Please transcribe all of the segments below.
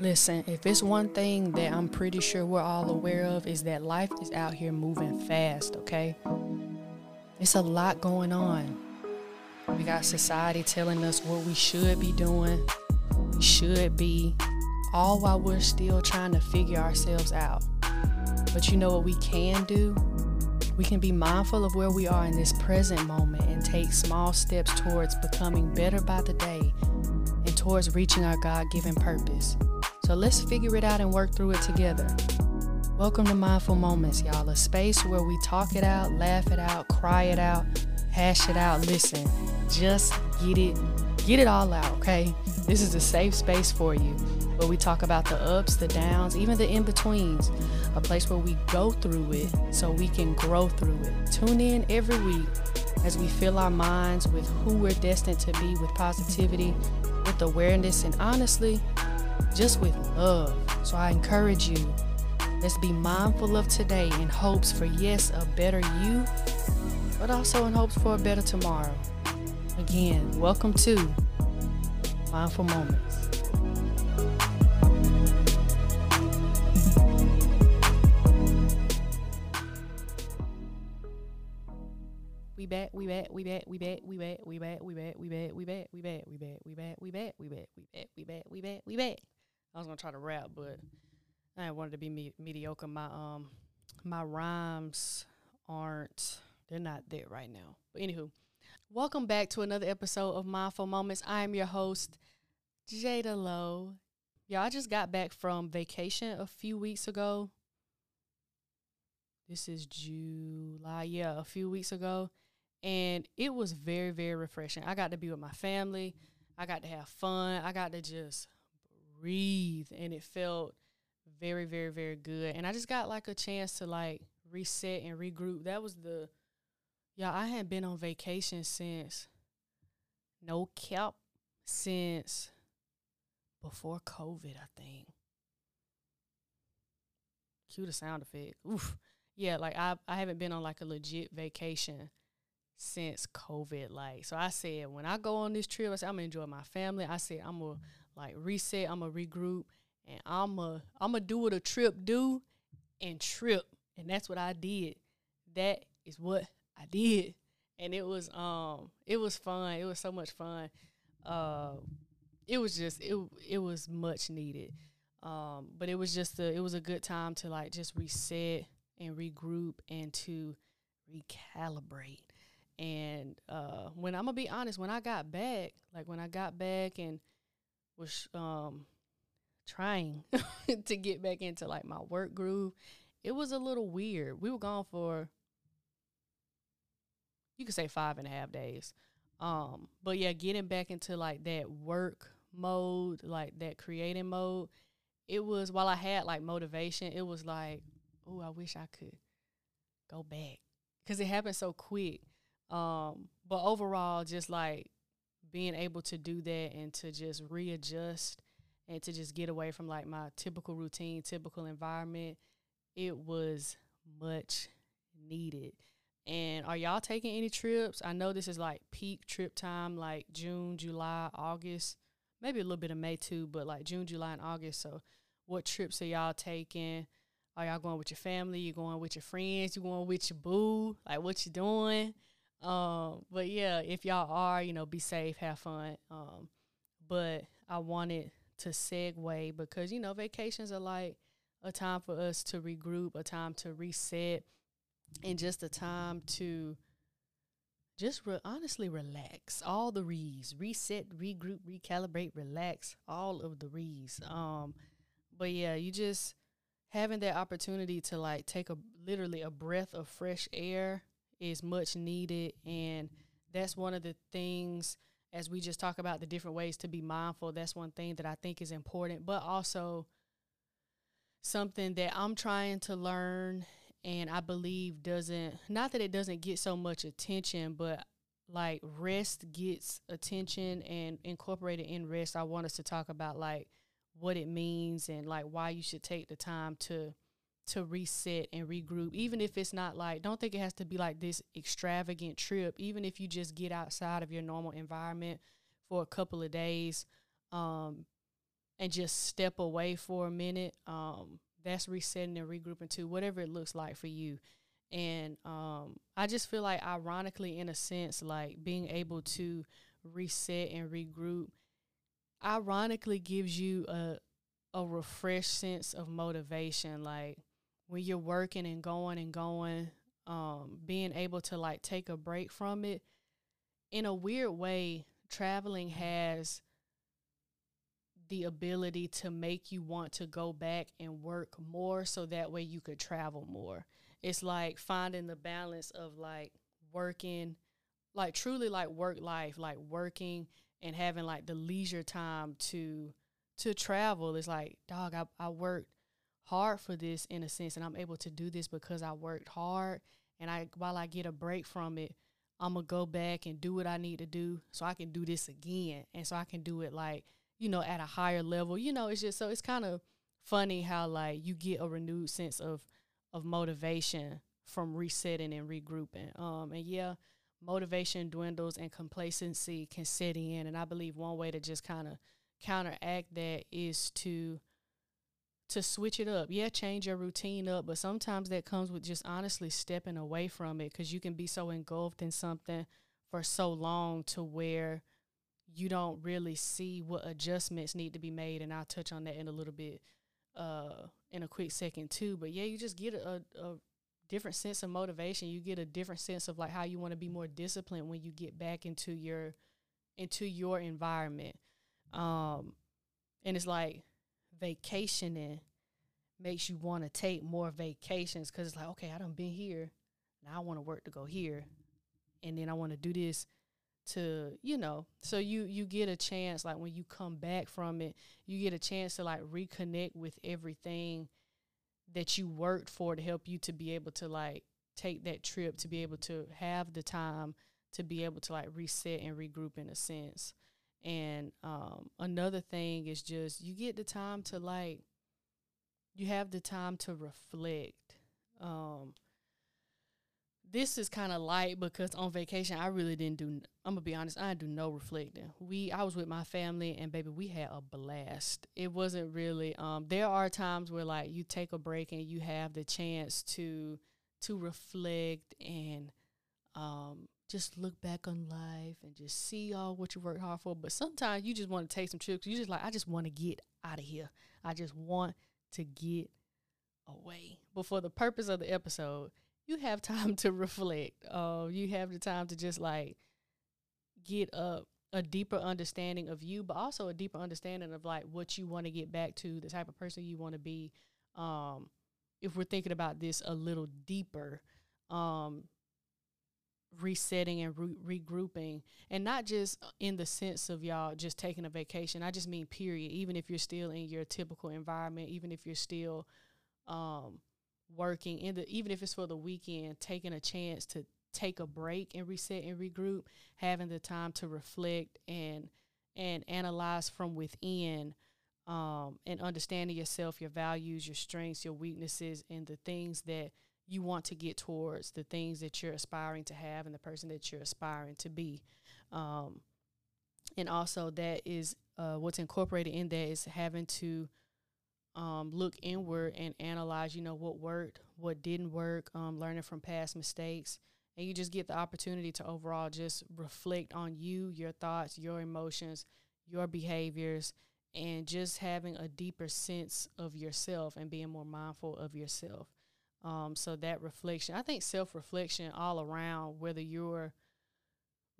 Listen, if it's one thing that I'm pretty sure we're all aware of is that life is out here moving fast, okay? It's a lot going on. We got society telling us what we should be doing, we should be, all while we're still trying to figure ourselves out. But you know what we can do? We can be mindful of where we are in this present moment and take small steps towards becoming better by the day and towards reaching our God given purpose. So let's figure it out and work through it together. Welcome to Mindful Moments, y'all, a space where we talk it out, laugh it out, cry it out, hash it out. Listen, just get it, get it all out, okay? This is a safe space for you where we talk about the ups, the downs, even the in betweens, a place where we go through it so we can grow through it. Tune in every week as we fill our minds with who we're destined to be with positivity, with awareness, and honestly, just with love. So I encourage you, let's be mindful of today in hopes for, yes, a better you, but also in hopes for a better tomorrow. Again, welcome to Mindful Moments. We back, we back, we back, we back, we back, we back, we back, we back, we back, we back, we back, we back, we back, we back, we back, we back, we back. I was gonna try to rap, but I wanted to be me- mediocre. My um my rhymes aren't they're not there right now. But anywho, welcome back to another episode of Mindful Moments. I am your host, Jada Lowe. Y'all just got back from vacation a few weeks ago. This is July, yeah, a few weeks ago. And it was very, very refreshing. I got to be with my family. I got to have fun. I got to just breathe. And it felt very, very, very good. And I just got like a chance to like reset and regroup. That was the, yeah, I hadn't been on vacation since, no cap, since before COVID, I think. Cue the sound effect. Oof. Yeah, like I I haven't been on like a legit vacation since COVID. Like, so I said when I go on this trip, I said I'm gonna enjoy my family. I said I'm gonna like reset, I'm gonna regroup, and I'm gonna I'm gonna do what a trip do and trip. And that's what I did. That is what I did. And it was um it was fun. It was so much fun. Uh it was just it it was much needed. Um, but it was just a it was a good time to like just reset and regroup and to recalibrate. And uh, when I'm gonna be honest, when I got back, like when I got back and was um, trying to get back into like my work groove, it was a little weird. We were gone for you could say five and a half days. Um, but yeah, getting back into like that work mode, like that creating mode, it was while I had like motivation, it was like, oh, I wish I could go back because it happened so quick. Um, but overall, just like being able to do that and to just readjust and to just get away from like my typical routine, typical environment, it was much needed. And are y'all taking any trips? I know this is like peak trip time, like June, July, August, maybe a little bit of May too, but like June, July, and August. So, what trips are y'all taking? Are y'all going with your family? You going with your friends? You going with your boo? Like what you doing? Um, but yeah, if y'all are, you know, be safe, have fun. Um, but I wanted to segue because you know vacations are like a time for us to regroup, a time to reset, and just a time to just re- honestly relax. All the re's, reset, regroup, recalibrate, relax. All of the re's. Um, but yeah, you just having that opportunity to like take a literally a breath of fresh air is much needed and that's one of the things as we just talk about the different ways to be mindful that's one thing that i think is important but also something that i'm trying to learn and i believe doesn't not that it doesn't get so much attention but like rest gets attention and incorporated in rest i want us to talk about like what it means and like why you should take the time to to reset and regroup even if it's not like don't think it has to be like this extravagant trip even if you just get outside of your normal environment for a couple of days um and just step away for a minute. Um, that's resetting and regrouping too, whatever it looks like for you. And um, I just feel like, ironically, in a sense, like being able to reset and regroup, ironically, gives you a a refreshed sense of motivation. Like when you're working and going and going, um, being able to like take a break from it. In a weird way, traveling has the ability to make you want to go back and work more so that way you could travel more. It's like finding the balance of like working, like truly like work life, like working and having like the leisure time to to travel. It's like, dog, I, I worked hard for this in a sense and I'm able to do this because I worked hard and I while I get a break from it, I'm gonna go back and do what I need to do so I can do this again and so I can do it like you know at a higher level. You know it's just so it's kind of funny how like you get a renewed sense of of motivation from resetting and regrouping. Um and yeah motivation dwindles and complacency can set in and I believe one way to just kind of counteract that is to to switch it up. Yeah, change your routine up, but sometimes that comes with just honestly stepping away from it because you can be so engulfed in something for so long to where you don't really see what adjustments need to be made. And I'll touch on that in a little bit uh, in a quick second too. But yeah, you just get a, a different sense of motivation. You get a different sense of like how you want to be more disciplined when you get back into your into your environment. Um, and it's like vacationing makes you want to take more vacations because it's like, okay, I done been here. Now I want to work to go here. And then I want to do this to, you know, so you you get a chance like when you come back from it, you get a chance to like reconnect with everything that you worked for to help you to be able to like take that trip to be able to have the time to be able to like reset and regroup in a sense. And um, another thing is just you get the time to like, you have the time to reflect. Um, this is kind of light because on vacation I really didn't do. I'm gonna be honest, I didn't do no reflecting. We I was with my family and baby, we had a blast. It wasn't really. Um, there are times where like you take a break and you have the chance to to reflect and um just look back on life and just see all what you worked hard for. But sometimes you just want to take some trips. You just like, I just want to get out of here. I just want to get away. But for the purpose of the episode, you have time to reflect. Uh, you have the time to just like get a a deeper understanding of you, but also a deeper understanding of like what you want to get back to, the type of person you want to be. Um, if we're thinking about this a little deeper, um, resetting and re- regrouping and not just in the sense of y'all just taking a vacation. I just mean period even if you're still in your typical environment even if you're still um, working in the even if it's for the weekend taking a chance to take a break and reset and regroup having the time to reflect and and analyze from within um, and understanding yourself your values your strengths your weaknesses and the things that you want to get towards the things that you're aspiring to have and the person that you're aspiring to be. Um, and also, that is uh, what's incorporated in that is having to um, look inward and analyze, you know, what worked, what didn't work, um, learning from past mistakes. And you just get the opportunity to overall just reflect on you, your thoughts, your emotions, your behaviors, and just having a deeper sense of yourself and being more mindful of yourself. Um, so that reflection, I think self reflection all around, whether you're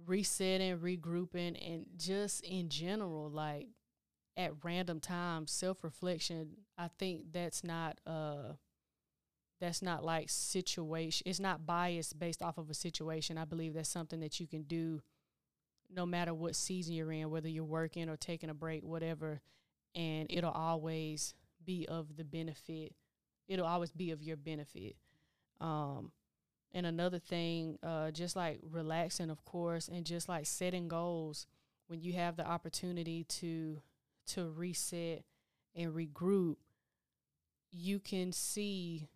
resetting, regrouping, and just in general, like at random times, self reflection, I think that's not uh that's not like situation it's not biased based off of a situation. I believe that's something that you can do no matter what season you're in, whether you're working or taking a break, whatever, and it'll always be of the benefit it'll always be of your benefit. Um, and another thing, uh, just like relaxing, of course, and just like setting goals when you have the opportunity to to reset and regroup, you can see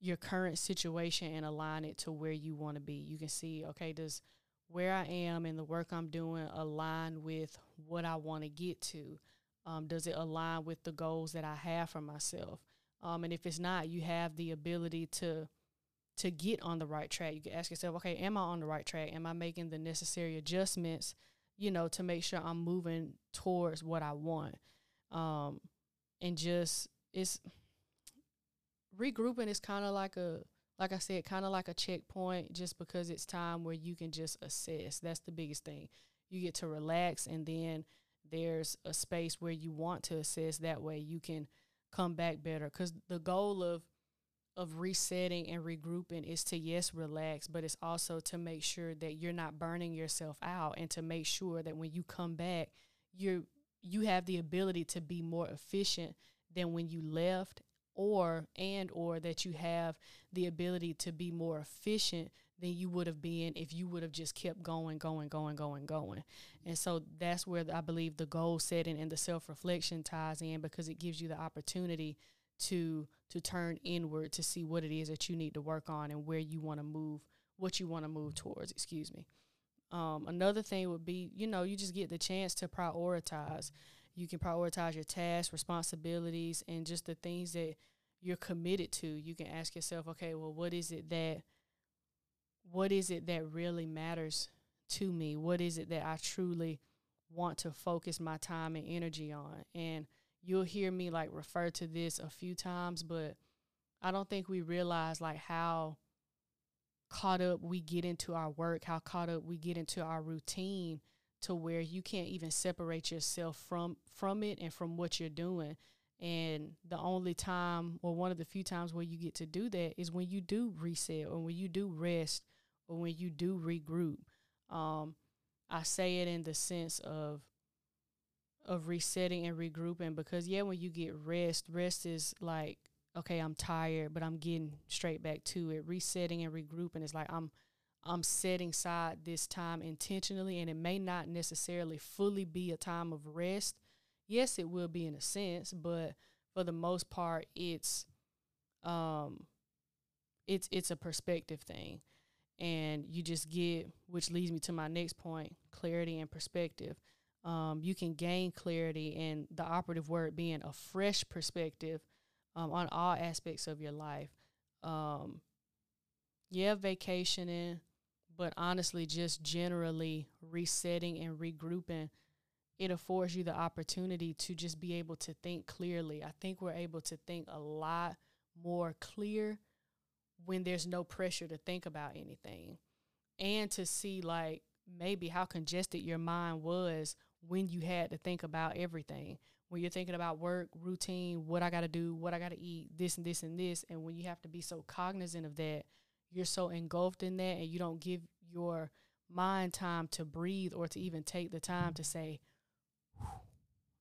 your current situation and align it to where you want to be. You can see, okay, does where I am and the work I'm doing align with what I want to get to? Um, does it align with the goals that I have for myself? Um, and if it's not, you have the ability to to get on the right track. You can ask yourself, okay, am I on the right track? Am I making the necessary adjustments, you know, to make sure I'm moving towards what I want? Um, and just it's regrouping is kind of like a like I said, kind of like a checkpoint just because it's time where you can just assess. That's the biggest thing. You get to relax and then there's a space where you want to assess that way you can come back better. Cuz the goal of of resetting and regrouping is to yes relax but it's also to make sure that you're not burning yourself out and to make sure that when you come back you you have the ability to be more efficient than when you left or and or that you have the ability to be more efficient than you would have been if you would have just kept going going going going going. And so that's where i believe the goal setting and the self-reflection ties in because it gives you the opportunity to to turn inward to see what it is that you need to work on and where you want to move what you want to move towards excuse me. Um, another thing would be you know you just get the chance to prioritize. You can prioritize your tasks, responsibilities, and just the things that you're committed to. You can ask yourself, okay, well, what is it that what is it that really matters to me? What is it that I truly want to focus my time and energy on? And you'll hear me like refer to this a few times, but I don't think we realize like how caught up we get into our work, how caught up we get into our routine to where you can't even separate yourself from from it and from what you're doing and the only time or one of the few times where you get to do that is when you do reset or when you do rest or when you do regroup um, i say it in the sense of of resetting and regrouping because yeah when you get rest rest is like okay i'm tired but i'm getting straight back to it resetting and regrouping is like i'm I'm setting aside this time intentionally, and it may not necessarily fully be a time of rest. Yes, it will be in a sense, but for the most part, it's um, it's it's a perspective thing, and you just get, which leads me to my next point: clarity and perspective. Um, you can gain clarity, and the operative word being a fresh perspective um, on all aspects of your life. Um, yeah, vacationing, but honestly, just generally resetting and regrouping, it affords you the opportunity to just be able to think clearly. I think we're able to think a lot more clear when there's no pressure to think about anything and to see like maybe how congested your mind was when you had to think about everything. When you're thinking about work routine what i got to do what i got to eat this and this and this and when you have to be so cognizant of that you're so engulfed in that and you don't give your mind time to breathe or to even take the time to say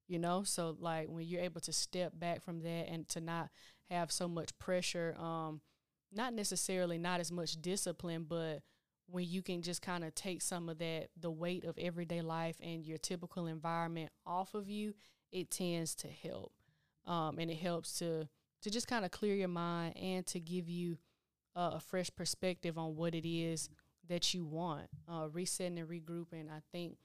you know? So like when you're able to step back from that and to not have so much pressure um not necessarily not as much discipline but when you can just kind of take some of that the weight of everyday life and your typical environment off of you it tends to help um, and it helps to to just kind of clear your mind and to give you uh, a fresh perspective on what it is that you want. Uh, resetting and regrouping, I think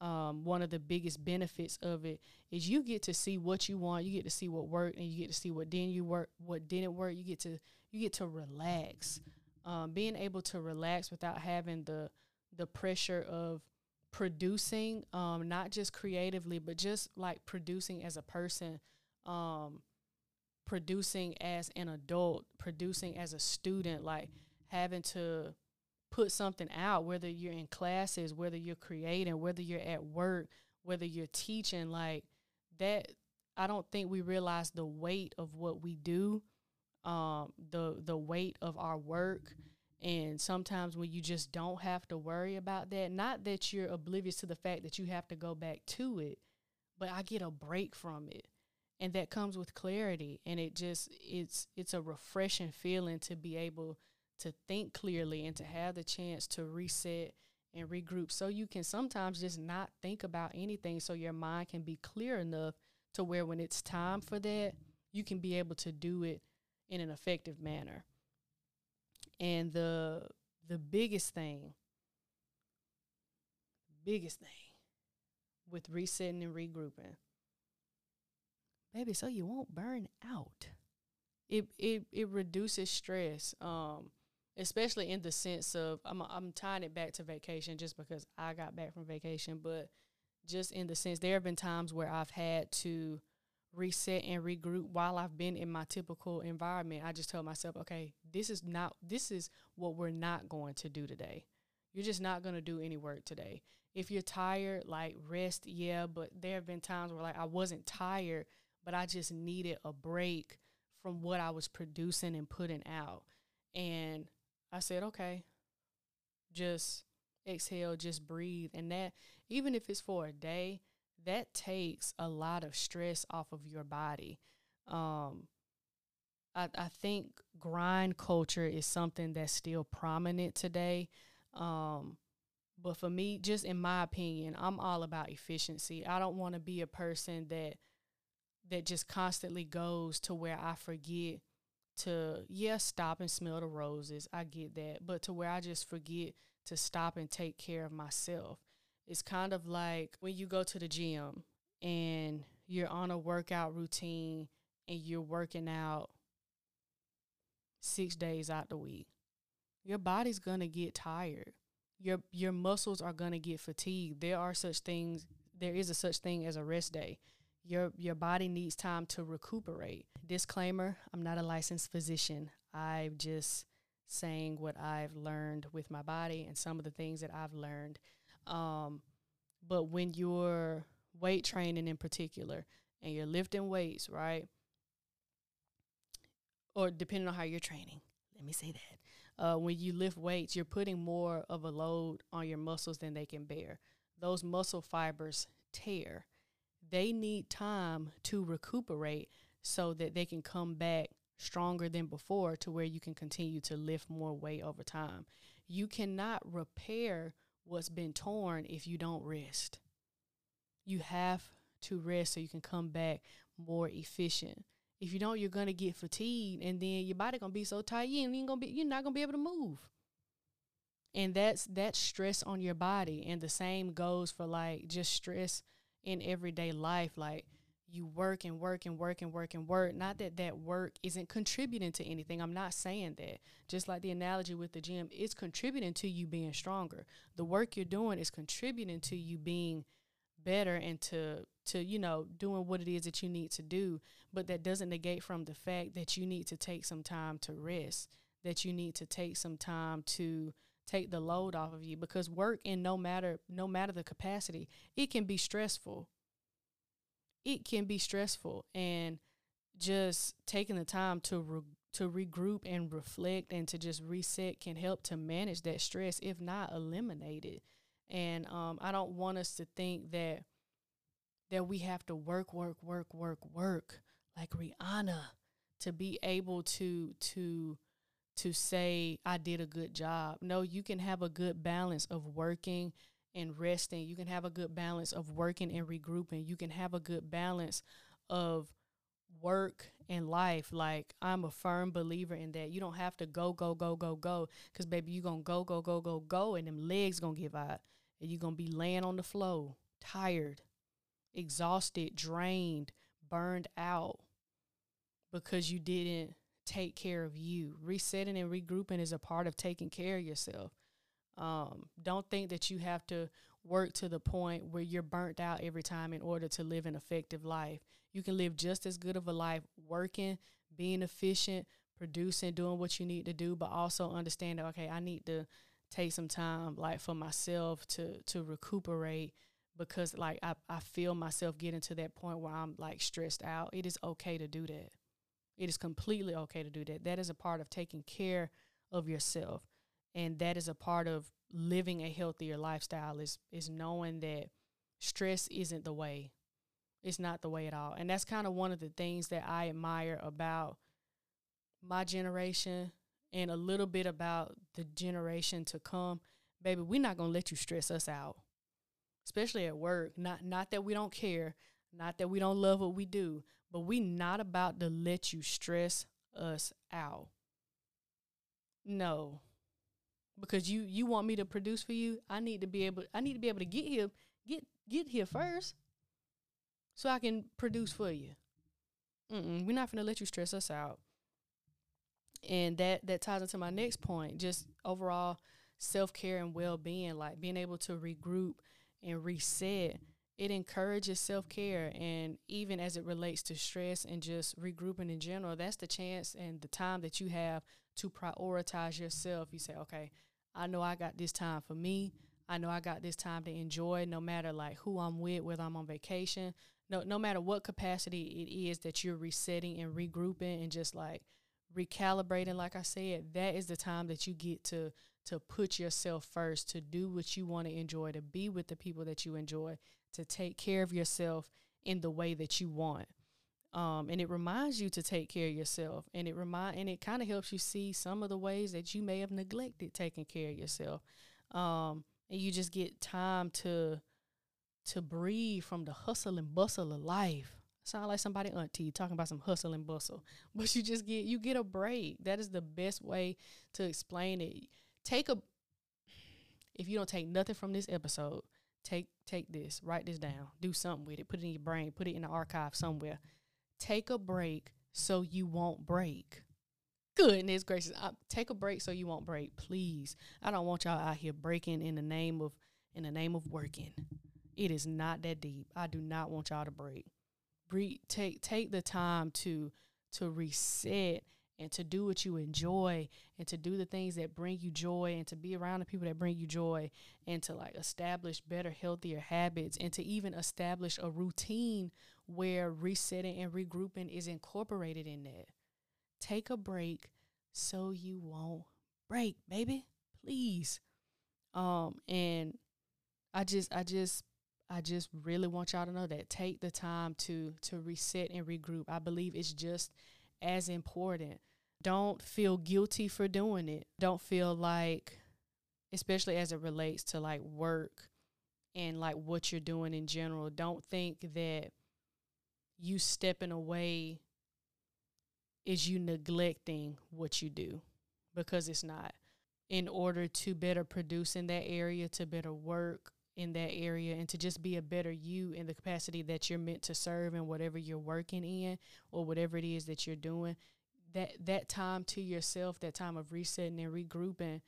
um, one of the biggest benefits of it is you get to see what you want. You get to see what worked, and you get to see what didn't you work, what didn't work. You get to you get to relax. Um, being able to relax without having the the pressure of producing, um, not just creatively, but just like producing as a person. Um, producing as an adult, producing as a student, like having to put something out, whether you're in classes, whether you're creating, whether you're at work, whether you're teaching, like that I don't think we realize the weight of what we do, um, the the weight of our work. And sometimes when you just don't have to worry about that, not that you're oblivious to the fact that you have to go back to it, but I get a break from it. And that comes with clarity. And it just it's it's a refreshing feeling to be able to think clearly and to have the chance to reset and regroup. So you can sometimes just not think about anything so your mind can be clear enough to where when it's time for that you can be able to do it in an effective manner and the the biggest thing biggest thing with resetting and regrouping baby, so you won't burn out. It it it reduces stress. Um, especially in the sense of I'm I'm tying it back to vacation just because I got back from vacation, but just in the sense there have been times where I've had to reset and regroup while I've been in my typical environment. I just tell myself, okay, this is not this is what we're not going to do today. You're just not going to do any work today. If you're tired, like rest, yeah, but there have been times where like I wasn't tired, but I just needed a break from what I was producing and putting out. And I said, okay, just exhale, just breathe. And that, even if it's for a day, that takes a lot of stress off of your body. Um, I, I think grind culture is something that's still prominent today. Um, but for me, just in my opinion, I'm all about efficiency. I don't want to be a person that that just constantly goes to where I forget to yeah stop and smell the roses i get that but to where i just forget to stop and take care of myself it's kind of like when you go to the gym and you're on a workout routine and you're working out six days out the week your body's gonna get tired your your muscles are gonna get fatigued there are such things there is a such thing as a rest day your your body needs time to recuperate. Disclaimer, I'm not a licensed physician. I'm just saying what I've learned with my body and some of the things that I've learned. Um, but when you're weight training in particular and you're lifting weights, right? Or depending on how you're training, let me say that. Uh, when you lift weights, you're putting more of a load on your muscles than they can bear. Those muscle fibers tear they need time to recuperate so that they can come back stronger than before to where you can continue to lift more weight over time. You cannot repair what's been torn if you don't rest. You have to rest so you can come back more efficient. If you don't, you're gonna get fatigued, and then your body gonna be so tight you ain't gonna be you're not gonna be able to move. And that's that's stress on your body, and the same goes for like just stress in everyday life like you work and work and work and work and work. Not that that work isn't contributing to anything. I'm not saying that. Just like the analogy with the gym it's contributing to you being stronger. The work you're doing is contributing to you being better and to to you know doing what it is that you need to do. But that doesn't negate from the fact that you need to take some time to rest that you need to take some time to take the load off of you. Because work in no matter no matter the capacity it can be stressful it can be stressful and just taking the time to re- to regroup and reflect and to just reset can help to manage that stress if not eliminate it and um, i don't want us to think that that we have to work work work work work like rihanna to be able to to to say I did a good job. No, you can have a good balance of working and resting. You can have a good balance of working and regrouping. You can have a good balance of work and life. Like I'm a firm believer in that. You don't have to go, go, go, go, go. Cause baby, you gonna go, go, go, go, go, and them legs gonna give out. And you're gonna be laying on the floor, tired, exhausted, drained, burned out because you didn't take care of you. Resetting and regrouping is a part of taking care of yourself. Um, don't think that you have to work to the point where you're burnt out every time in order to live an effective life. You can live just as good of a life working, being efficient, producing, doing what you need to do, but also understand that okay, I need to take some time like for myself to to recuperate because like I, I feel myself getting to that point where I'm like stressed out. It is okay to do that. It is completely okay to do that. That is a part of taking care of yourself. And that is a part of living a healthier lifestyle is is knowing that stress isn't the way. It's not the way at all. And that's kind of one of the things that I admire about my generation and a little bit about the generation to come. Baby, we're not going to let you stress us out. Especially at work. Not not that we don't care, not that we don't love what we do, but we not about to let you stress us out. No. Because you you want me to produce for you, I need to be able I need to be able to get here get get here first so I can produce for you. Mm-mm, we're not to let you stress us out. And that that ties into my next point, just overall self-care and well-being, like being able to regroup and reset. It encourages self-care and even as it relates to stress and just regrouping in general, that's the chance and the time that you have to prioritize yourself. You say, "Okay, I know I got this time for me. I know I got this time to enjoy no matter like who I'm with, whether I'm on vacation, no no matter what capacity it is that you're resetting and regrouping and just like recalibrating like I said, that is the time that you get to to put yourself first, to do what you want to enjoy, to be with the people that you enjoy, to take care of yourself in the way that you want. Um, and it reminds you to take care of yourself and it remind and it kind of helps you see some of the ways that you may have neglected taking care of yourself. Um, and you just get time to to breathe from the hustle and bustle of life. Sound like somebody auntie talking about some hustle and bustle but you just get you get a break. That is the best way to explain it. Take a if you don't take nothing from this episode take take this write this down do something with it put it in your brain put it in the archive somewhere take a break so you won't break. Goodness gracious, I, take a break so you won't break, please. I don't want y'all out here breaking in the name of in the name of working. It is not that deep. I do not want y'all to break. Take take the time to to reset and to do what you enjoy and to do the things that bring you joy and to be around the people that bring you joy and to like establish better healthier habits and to even establish a routine where resetting and regrouping is incorporated in that. Take a break so you won't break, baby. Please. Um and I just I just I just really want y'all to know that take the time to to reset and regroup. I believe it's just as important. Don't feel guilty for doing it. Don't feel like especially as it relates to like work and like what you're doing in general, don't think that you stepping away is you neglecting what you do because it's not. In order to better produce in that area, to better work in that area, and to just be a better you in the capacity that you're meant to serve in whatever you're working in or whatever it is that you're doing, that that time to yourself, that time of resetting and regrouping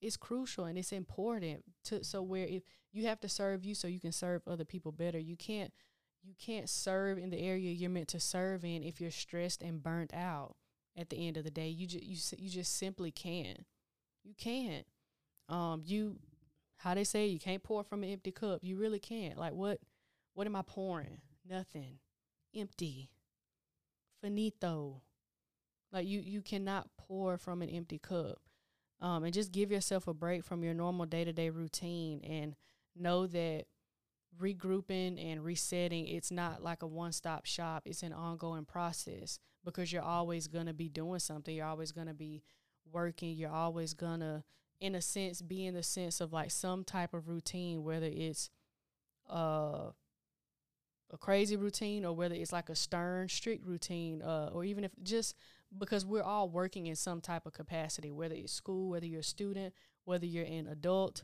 is crucial and it's important to so where if you have to serve you so you can serve other people better. You can't you can't serve in the area you're meant to serve in if you're stressed and burnt out at the end of the day. You just you, you just simply can't. You can't. Um you how they say you can't pour from an empty cup. You really can't. Like what what am i pouring? Nothing. Empty. Finito. Like you you cannot pour from an empty cup. Um and just give yourself a break from your normal day-to-day routine and know that regrouping and resetting it's not like a one-stop shop. It's an ongoing process because you're always going to be doing something. You're always going to be working. You're always going to in a sense be in the sense of like some type of routine whether it's uh a crazy routine or whether it's like a stern strict routine uh, or even if just because we're all working in some type of capacity whether it's school whether you're a student whether you're an adult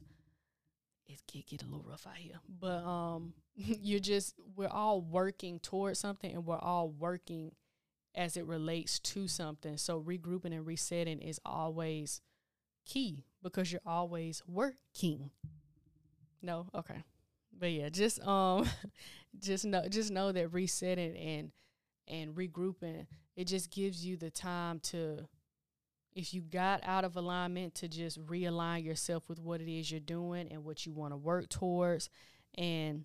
it get get a little rough out here. But um you're just we're all working towards something and we're all working as it relates to something. So regrouping and resetting is always key because you're always working. No, okay. But yeah, just um just know just know that resetting and and regrouping it just gives you the time to if you got out of alignment to just realign yourself with what it is you're doing and what you want to work towards and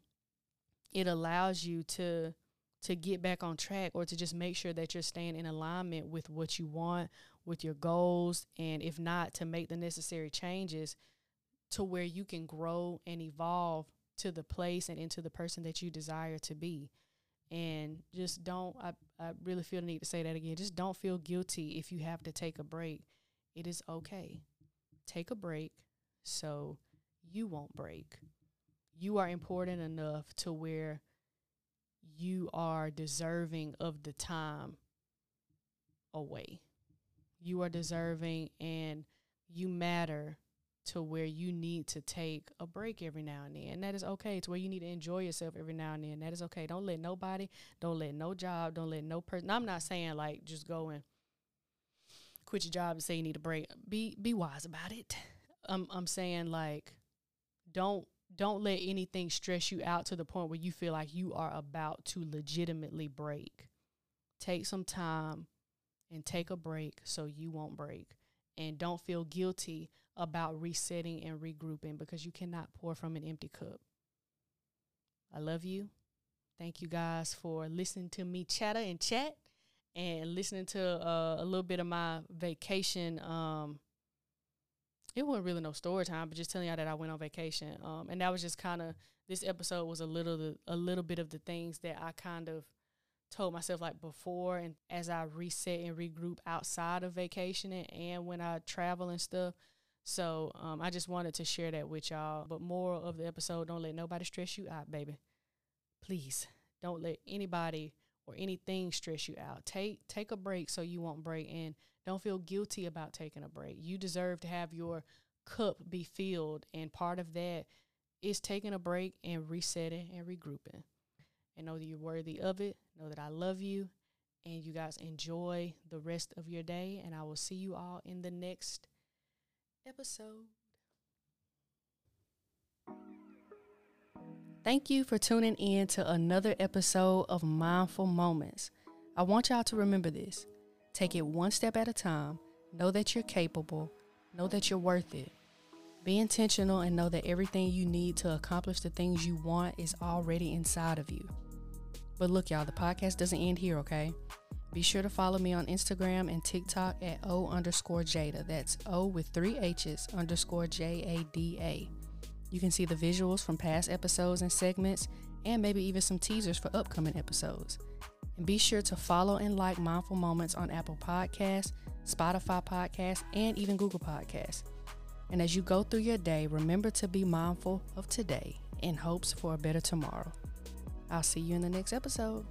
it allows you to to get back on track or to just make sure that you're staying in alignment with what you want with your goals and if not to make the necessary changes to where you can grow and evolve to the place and into the person that you desire to be and just don't I, I really feel the need to say that again. Just don't feel guilty if you have to take a break. It is okay. Take a break so you won't break. You are important enough to where you are deserving of the time away. You are deserving and you matter to where you need to take a break every now and then. And that is okay. It's where you need to enjoy yourself every now and then. That is okay. Don't let nobody, don't let no job, don't let no person. I'm not saying like just go and quit your job and say you need a break. Be be wise about it. I'm I'm saying like don't don't let anything stress you out to the point where you feel like you are about to legitimately break. Take some time and take a break so you won't break. And don't feel guilty about resetting and regrouping because you cannot pour from an empty cup. I love you. Thank you guys for listening to me chatter and chat and listening to uh, a little bit of my vacation. Um, it wasn't really no story time, but just telling y'all that I went on vacation. Um, and that was just kind of this episode was a little a little bit of the things that I kind of told myself like before and as I reset and regroup outside of vacationing and when I travel and stuff. So um, I just wanted to share that with y'all. But more of the episode, don't let nobody stress you out, baby. Please don't let anybody or anything stress you out. Take take a break so you won't break and don't feel guilty about taking a break. You deserve to have your cup be filled and part of that is taking a break and resetting and regrouping. And know that you're worthy of it. Know that I love you and you guys enjoy the rest of your day and I will see you all in the next episode. Thank you for tuning in to another episode of Mindful Moments. I want y'all to remember this. Take it one step at a time. Know that you're capable. Know that you're worth it. Be intentional and know that everything you need to accomplish the things you want is already inside of you. But look, y'all, the podcast doesn't end here, okay? Be sure to follow me on Instagram and TikTok at O underscore Jada. That's O with three H's underscore J A D A. You can see the visuals from past episodes and segments, and maybe even some teasers for upcoming episodes. And be sure to follow and like Mindful Moments on Apple Podcasts, Spotify Podcasts, and even Google Podcasts. And as you go through your day, remember to be mindful of today in hopes for a better tomorrow. I'll see you in the next episode.